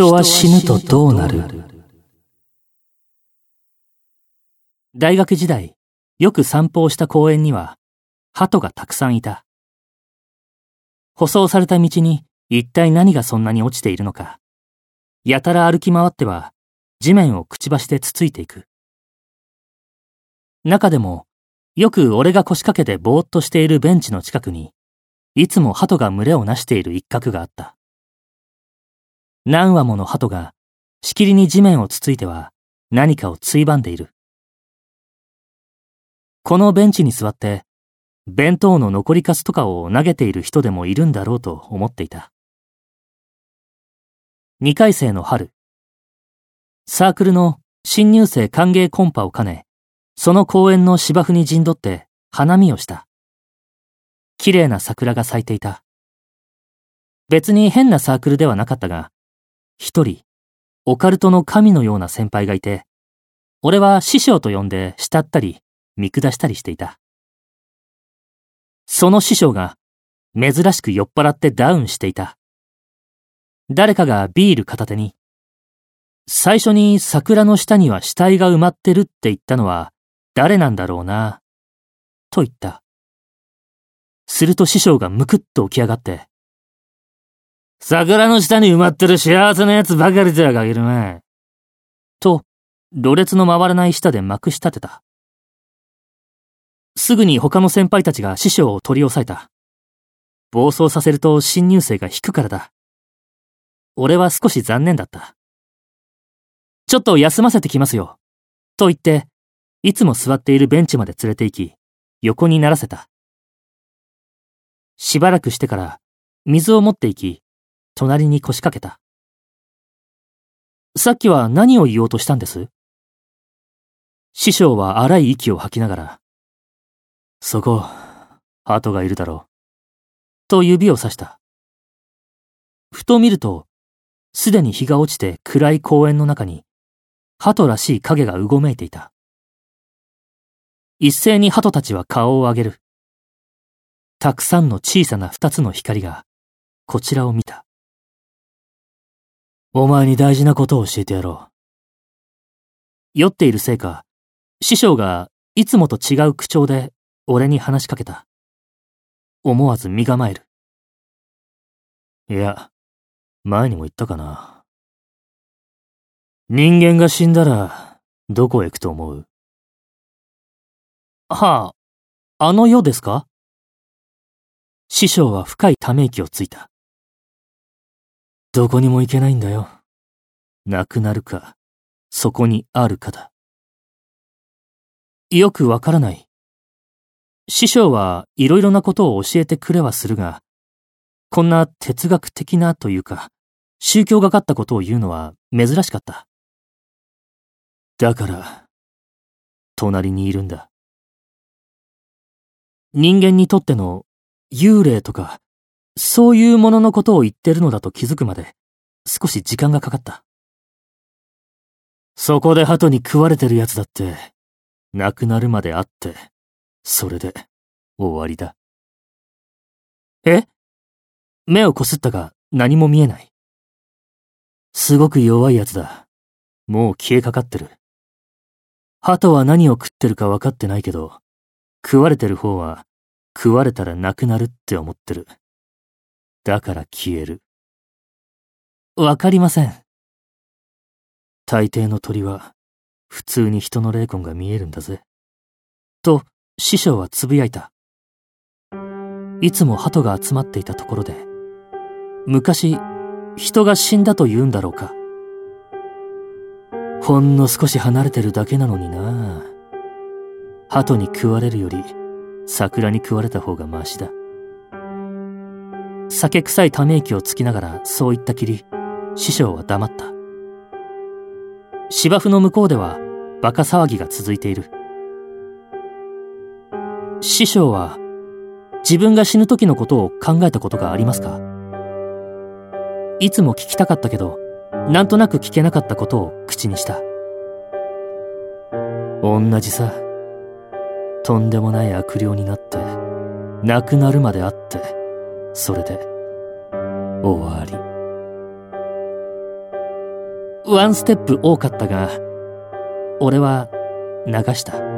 人は死ぬとどうなる？大学時代、よく散歩をした公園には、鳩がたくさんいた。舗装された道に一体何がそんなに落ちているのか。やたら歩き回っては、地面をくちばしでつついていく。中でも、よく俺が腰掛けてぼーっとしているベンチの近くに、いつも鳩が群れをなしている一角があった。何羽もの鳩が、しきりに地面をつついては、何かをついばんでいる。このベンチに座って、弁当の残りかすとかを投げている人でもいるんだろうと思っていた。2回生の春。サークルの新入生歓迎コンパを兼ね、その公園の芝生に陣取って花見をした。綺麗な桜が咲いていた。別に変なサークルではなかったが、一人、オカルトの神のような先輩がいて、俺は師匠と呼んで慕ったり、見下したりしていた。その師匠が珍しく酔っ払ってダウンしていた。誰かがビール片手に、最初に桜の下には死体が埋まってるって言ったのは誰なんだろうな、と言った。すると師匠がむくっと起き上がって、桜の下に埋まってる幸せな奴ばかりじゃ限るまと、ろれつの回らない下でまくし立てた。すぐに他の先輩たちが師匠を取り押さえた。暴走させると新入生が引くからだ。俺は少し残念だった。ちょっと休ませてきますよ。と言って、いつも座っているベンチまで連れて行き、横にならせた。しばらくしてから、水を持って行き、隣に腰掛けた。さっきは何を言おうとしたんです？師匠は荒い息を吐きながら、そこ、鳩がいるだろう。と指をさした。ふと見ると、すでに日が落ちて暗い公園の中に、鳩らしい影がうごめいていた。一斉に鳩たちは顔を上げる。たくさんの小さな二つの光が、こちらを見た。お前に大事なことを教えてやろう。酔っているせいか、師匠がいつもと違う口調で俺に話しかけた。思わず身構える。いや、前にも言ったかな。人間が死んだら、どこへ行くと思う？はあ、あの世ですか？師匠は深いため息をついた。どこにも行けないんだよ。亡くなるか、そこにあるかだ。よくわからない。師匠はいろいろなことを教えてくれはするが、こんな哲学的なというか、宗教がかったことを言うのは珍しかった。だから、隣にいるんだ。人間にとっての幽霊とか、そういうもののことを言ってるのだと気づくまで、少し時間がかかった。そこで鳩に食われてる奴だって、亡くなるまであって、それで、終わりだ。え？目をこすったが何も見えない。すごく弱いやつだ。もう消えかかってる。鳩は何を食ってるか分かってないけど、食われてる方は、食われたらなくなるって思ってる。だから消える。わかりません。大抵の鳥は、普通に人の霊魂が見えるんだぜ。と、師匠はつぶやいた。いつも鳩が集まっていたところで、昔、人が死んだと言うんだろうか。ほんの少し離れてるだけなのにな鳩に食われるより、桜に食われた方がマシだ。酒臭いため息をつきながらそう言ったきり、師匠は黙った。芝生の向こうでは、バカ騒ぎが続いている。師匠は自分が死ぬ時のことを考えたことがありますか？いつも聞きたかったけど、なんとなく聞けなかったことを口にした。同じさ。とんでもない悪霊になって、亡くなるまであって、それで、終わり。ワンステップ多かったが、俺は流した。